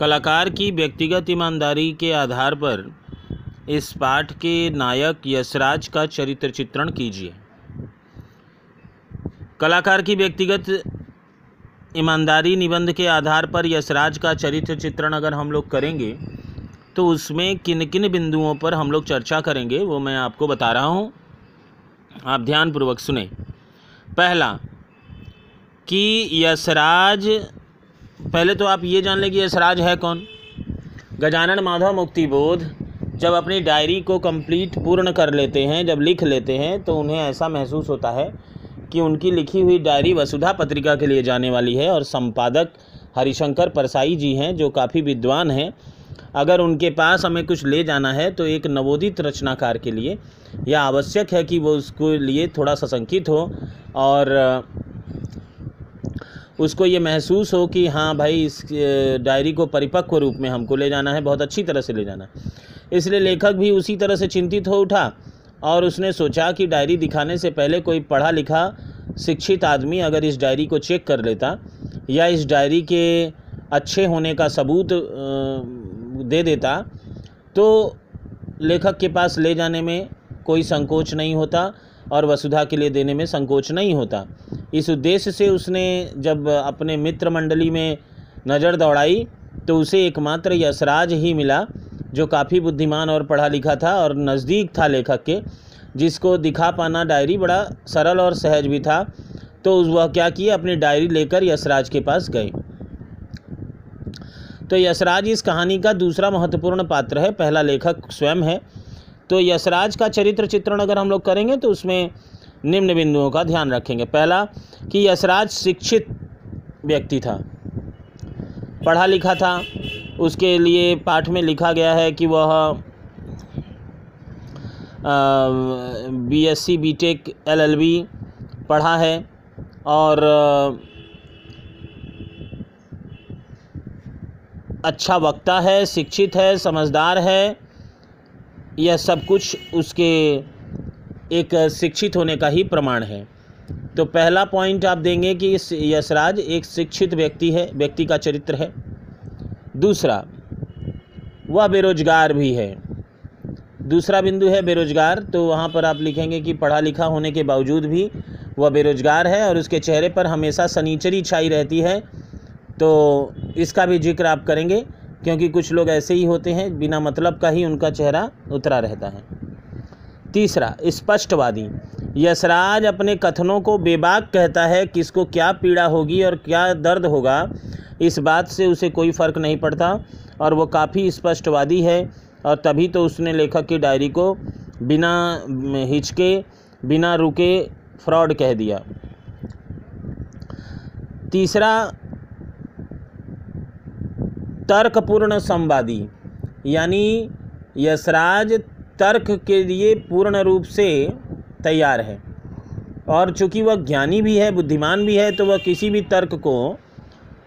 कलाकार की व्यक्तिगत ईमानदारी के आधार पर इस पाठ के नायक यशराज का चरित्र चित्रण कीजिए। कलाकार की व्यक्तिगत ईमानदारी निबंध के आधार पर यशराज का चरित्र चित्रण अगर हम लोग करेंगे तो उसमें किन किन बिंदुओं पर हम लोग चर्चा करेंगे, वो मैं आपको बता रहा हूँ। आप ध्यानपूर्वक सुने। पहला, कि यशराज पहले तो आप ये जान लें कि यशराज है कौन? गजानन माधव मुक्ति बोध जब अपनी डायरी को कंप्लीट पूर्ण कर लेते हैं, जब लिख लेते हैं तो उन्हें ऐसा महसूस होता है कि उनकी लिखी हुई डायरी वसुधा पत्रिका के लिए जाने वाली है और संपादक हरिशंकर परसाई जी हैं, जो काफ़ी विद्वान हैं। अगर उनके पास हमें कुछ ले जाना है तो एक नवोदित रचनाकार के लिए यह आवश्यक है कि वो उसको लिए थोड़ा सशंकित हो और उसको ये महसूस हो कि हाँ भाई इस डायरी को परिपक्व रूप में हमको ले जाना है, बहुत अच्छी तरह से ले जाना है। इसलिए लेखक भी उसी तरह से चिंतित हो उठा और उसने सोचा कि डायरी दिखाने से पहले कोई पढ़ा लिखा शिक्षित आदमी अगर इस डायरी को चेक कर लेता या इस डायरी के अच्छे होने का सबूत दे देता तो लेखक के पास ले जाने में कोई संकोच नहीं होता। और वसुधा के लिए देने में संकोच नहीं होता। इस उद्देश्य से उसने जब अपने मित्र मंडली में नज़र दौड़ाई तो उसे एकमात्र यशराज ही मिला, जो काफ़ी बुद्धिमान और पढ़ा लिखा था और नज़दीक था लेखक के, जिसको दिखा पाना डायरी बड़ा सरल और सहज भी था। तो वह क्या किए अपनी डायरी लेकर यशराज के पास गए। तो यशराज इस कहानी का दूसरा महत्वपूर्ण पात्र है। पहला लेखक स्वयं है। तो यशराज का चरित्र चित्रण अगर हम लोग करेंगे तो उसमें निम्न बिंदुओं का ध्यान रखेंगे। पहला, कि यशराज शिक्षित व्यक्ति था। पढ़ा लिखा था। उसके लिए पाठ में लिखा गया है कि वह B S C B tech L L B पढ़ा है और अच्छा वक्ता है, शिक्षित है, समझदार है यह सब कुछ उसके एक शिक्षित होने का ही प्रमाण है। तो पहला पॉइंट आप देंगे कि इस यशराज एक शिक्षित व्यक्ति है, व्यक्ति का चरित्र है। दूसरा, वह बेरोजगार भी है। दूसरा बिंदु है बेरोजगार तो वहाँ पर आप लिखेंगे कि पढ़ा लिखा होने के बावजूद भी वह बेरोजगार है और उसके चेहरे पर हमेशा सनीचरी छाई रहती है। तो इसका भी ज़िक्र आप करेंगे। क्योंकि कुछ लोग ऐसे ही होते हैं, बिना मतलब का ही उनका चेहरा उतरा रहता है। तीसरा, स्पष्टवादी। यशराज अपने कथनों को बेबाक कहता है किसको क्या पीड़ा होगी और क्या दर्द होगा, इस बात से उसे कोई फ़र्क नहीं पड़ता और वो काफ़ी स्पष्टवादी है और तभी तो उसने लेखक की डायरी को बिना हिचके, बिना रुके फ्रॉड कह दिया। तीसरा तर्कपूर्ण संवादी यानी यशराज तर्क के लिए पूर्ण रूप से तैयार है। और चूँकि वह ज्ञानी भी है, बुद्धिमान भी है तो वह किसी भी तर्क को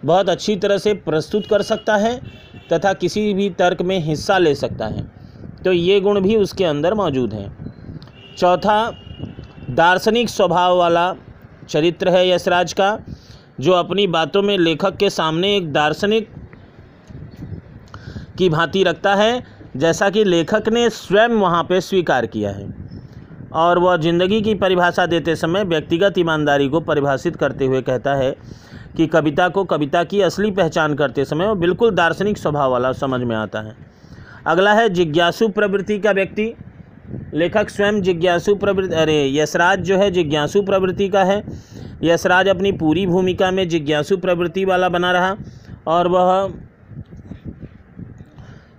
बहुत अच्छी तरह से प्रस्तुत कर सकता है तथा किसी भी तर्क में हिस्सा ले सकता है। तो ये गुण भी उसके अंदर मौजूद हैं। चौथा, दार्शनिक स्वभाव वाला चरित्र है यशराज का, जो अपनी बातों में लेखक के सामने एक दार्शनिक की भांति रखता है, जैसा कि लेखक ने स्वयं वहाँ पे स्वीकार किया है। और वह ज़िंदगी की परिभाषा देते समय व्यक्तिगत ईमानदारी को परिभाषित करते हुए कहता है कि कविता को कविता की असली पहचान करते समय वो बिल्कुल दार्शनिक स्वभाव वाला समझ में आता है। अगला है जिज्ञासु प्रवृत्ति का व्यक्ति। लेखक स्वयं जिज्ञासु प्रवृत्ति, अरे यशराज जो है जिज्ञासु प्रवृत्ति का है। यशराज अपनी पूरी भूमिका में जिज्ञासु प्रवृत्ति वाला बना रहा और वह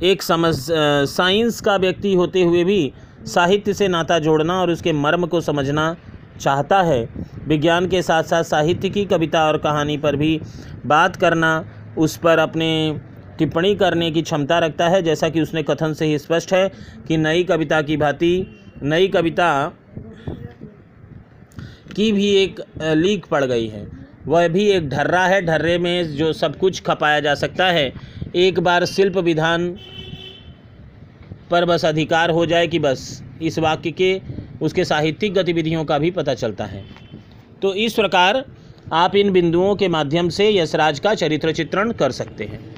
एक समझ साइंस का व्यक्ति होते हुए भी साहित्य से नाता जोड़ना और उसके मर्म को समझना चाहता है। विज्ञान के साथ साथ साहित्य की कविता और कहानी पर भी बात करना उस पर अपने टिप्पणी करने की क्षमता रखता है। जैसा कि उसने कथन से ही स्पष्ट है कि नई कविता की भांति, नई कविता की भी एक लीक पड़ गई है। वह भी एक ढर्रा है। ढर्रे में जो सब कुछ खपाया जा सकता है। एक बार शिल्प विधान पर बस अधिकार हो जाए कि बस इस वाक्य के, उसके साहित्यिक गतिविधियों का भी पता चलता है। तो इस प्रकार आप इन बिंदुओं के माध्यम से यशराज का चरित्र चित्रण कर सकते हैं।